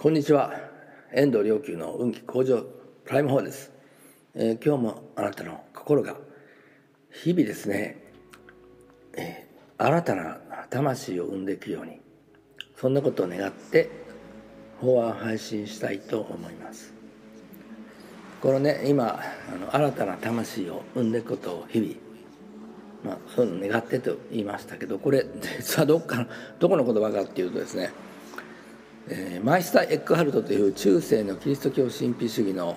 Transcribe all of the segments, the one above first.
こんにちは。遠藤良久の運気向上プライム4です、えー、今日もあなたの心が日々ですね、えー、新たな魂を生んでいくようにそんなことを願って法案配信したいと思います。このね今あの新たな魂を生んでいくことを日々まあ、そういうの願ってと言いましたけどこれ実はどっかのどこの言葉かっていうとですねえー、マイスター・エックハルトという中世のキリスト教神秘主義の、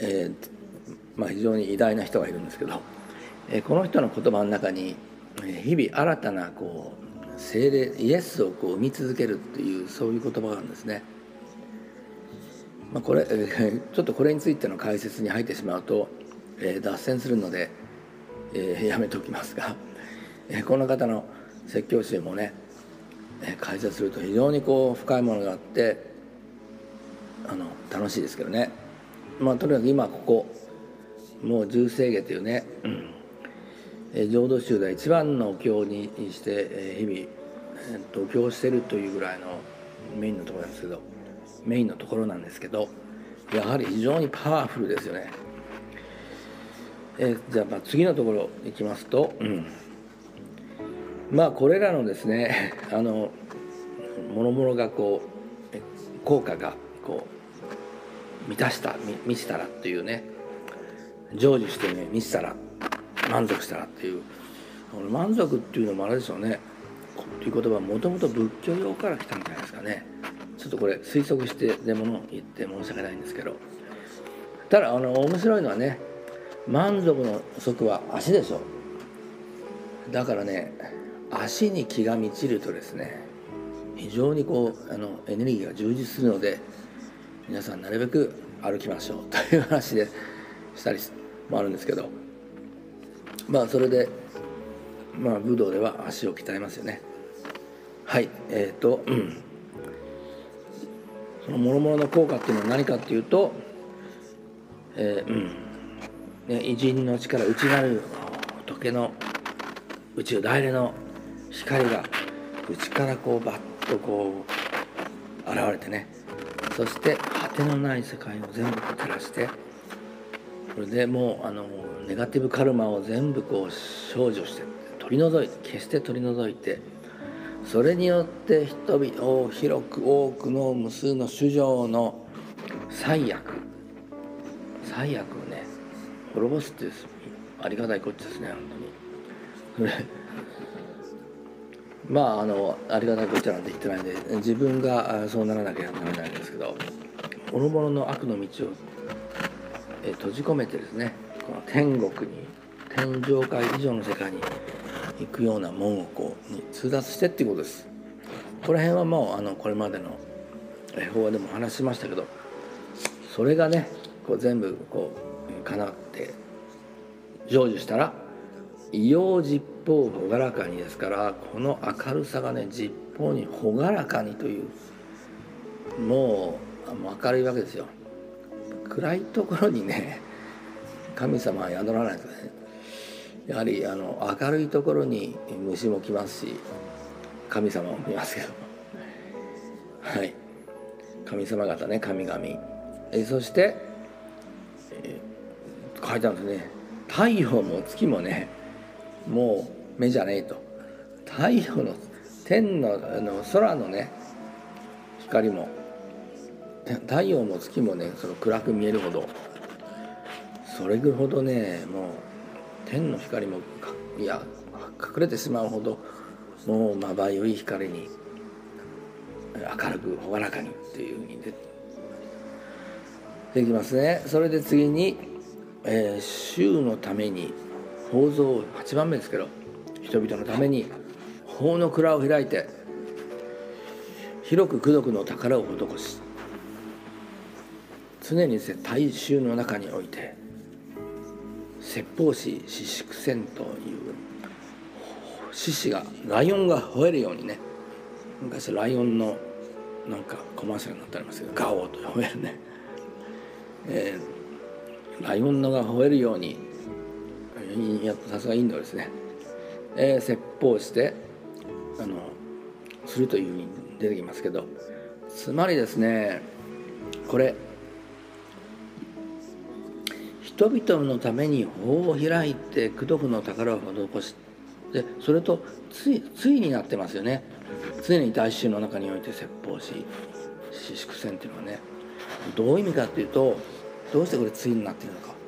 えーまあ、非常に偉大な人がいるんですけど、えー、この人の言葉の中に日々新たなこう精霊イエスをこう生み続けるっていうそういう言葉があるんですね。まあ、これ、ちょっとこれについての解説に入ってしまうと、えー、脱線するので、えー、やめておきますが、えー、この方の説教集もね解説すると非常にこう深いものがあってあの楽しいですけどね。まあとにかく今ここもう重生下というね、うん、え浄土宗で一番のお経にしてえ日々、えっと、お経をしてるというぐらいのメインのところなんですけどメインのところなんですけどやはり非常にパワフルですよね。えじゃあまあ次のところいきますと、うん。まあこれらのですね あのもろもろがこう効果がこう満たした満ちたらというね成就してね満ちたら満足したらっていう満足っていうのもあれでしょうねという言葉はもともと仏教用から来たんじゃないですかね。ちょっとこれ推測してでもの言って申し訳ないんですけど。ただあの面白いのはね満足の足は足でしょ。だからね足に気が満ちるとですね非常にこうあのエネルギーが充実するので皆さんなるべく歩きましょう という話でしたりもあるんですけどまあそれでまあ武道では足を鍛えますよね。はいえっ、ー、と、うん、その諸々の効果っていうのは何かっていうと、えー、うん。ね、偉人の力内なる時計の宇宙大霊の光が内からこうバッとこう現れてね。そして果てのない世界を全部照らして。これでもうあのネガティブカルマを全部こう少女して取り除いて決して取り除いてそれによって人々を広く多くの無数の主情の最悪。最悪をね滅ぼすっていうありがたいこっちですね本当に。まああのありがたいこっちゃなんて言ってないんで自分がそうならなきゃならないんですけど諸々の悪の道を、え閉じ込めてですねこの天国に天上界以上の世界に行くような門をこうに通達してっていうことです。この辺はもうあのこれまでの法話でも話しましたけどそれがねこう全部こう叶って成就したら異様実方朗らかにですからこの明るさがね実方に朗らかにというもう明るいわけですよ。暗いところにね神様は宿らないですね。やはりあの明るいところに虫も来ますし神様も見ますけどはい。神様方ね神々。えそして、え、書いてあるんですね。太陽も月もねもう目じゃねえと。太陽の天のあの空のね光も太陽も月もねその暗く見えるほどそれほどねもう天の光もいや隠れてしまうほどもうまばゆい光に明るく朗らかにっていうふうにでできますね。それで次に、えー、衆のために法蔵8番目ですけど人々のために法の蔵を開いて広く功徳の宝を施し常に大衆の中において説法師四粛戦という獅子がライオンが吠えるようにね昔ライオンのなんかコマーシャルになってありますけどガオーと吠えるね、えー、ライオンのが吠えるようにさすがインドですね、えー、説法してあのするというふうに出てきますけどつまりですねこれ人々のために法を開いて功徳の宝を施しでそれとついついになってますよね。常に大衆の中において説法し四粛戦っていうのはねどういう意味かっていうとどうしてこれ対になっているのか。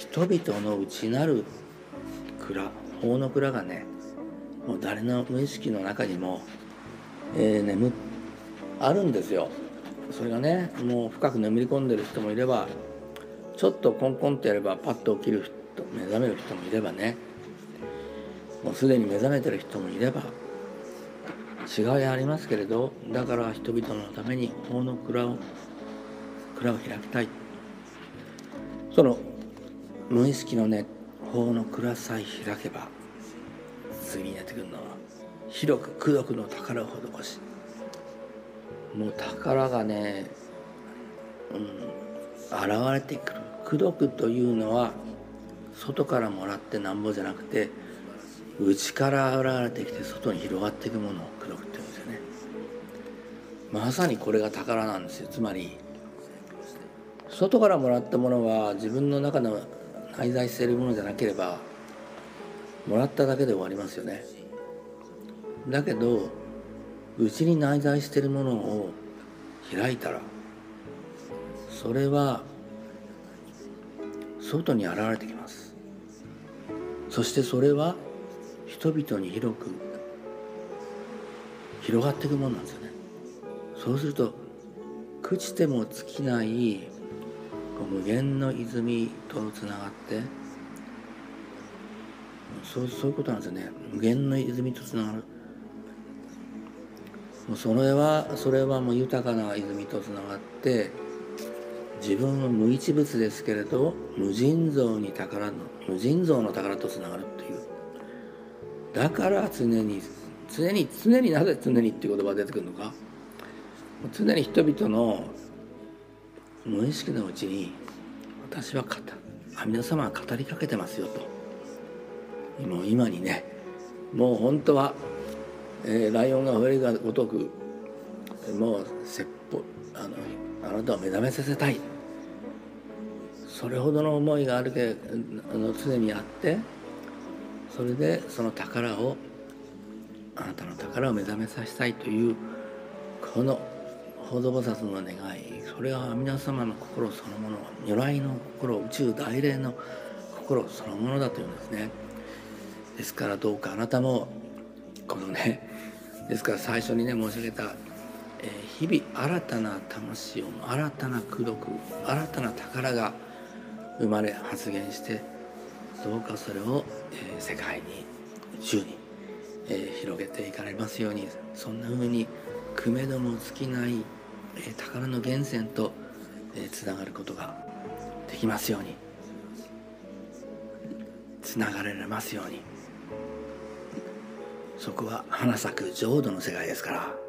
人々の内なる蔵法の蔵がねもう誰の無意識の中にも、えー、眠あるんですよ。それがねもう深く眠り込んでる人もいればちょっとコンコンとやればパッと起きる人目覚める人もいればねもうすでに目覚めてる人もいれば違いありますけれどだから人々のために法の蔵を蔵を開きたい。その無意識のね法の蔵さえ開けば次にやってくるのは広く功徳の宝を施しもう宝がね、うん、現れてくる。功徳というのは外からもらってなんぼじゃなくて内から現れてきて外に広がっていくものを功徳って言うんですよね。まさにこれが宝なんですよ。つまり外からもらったものは自分の中の内在しているものじゃなければもらっただけで終わりますよね。だけど内に内在しているものを開いたらそれは外に現れてきます。そしてそれは人々に広く広がっていくものなんですよね。そうすると朽ちても尽きない無限の泉とつながってそうそういうことなんですよね。無限の泉とつながる。もうそれはそれはもう豊かな泉とつながって自分は無一物ですけれど無尽蔵に宝の無尽蔵の宝とつながるという。だから常に常に常になぜ常にっていう言葉が出てくるのか。常に人々の無意識のうちに私は阿弥陀様は語りかけてますよと。もう今にねもう本当は、えー、ライオンが吠えるがごとくもう説法あのあなたを目覚めさせたい。それほどの思いがあるけあの常にあってそれでその宝をあなたの宝を目覚めさせたいというこの法蔵菩薩の願いそれは阿弥陀様の心そのもの如来の心宇宙大霊の心そのものだというんですね。ですからどうかあなたもこのね ですから最初にね申し上げたえ日々新たな魂を新たな功徳新たな宝が生まれ発現してどうかそれを、え世界に宇宙に、え広げていかれますようにそんな風にくめども尽きない、宝の源泉とつながることができますようにつながれますようにそこは花咲く浄土の世界ですから。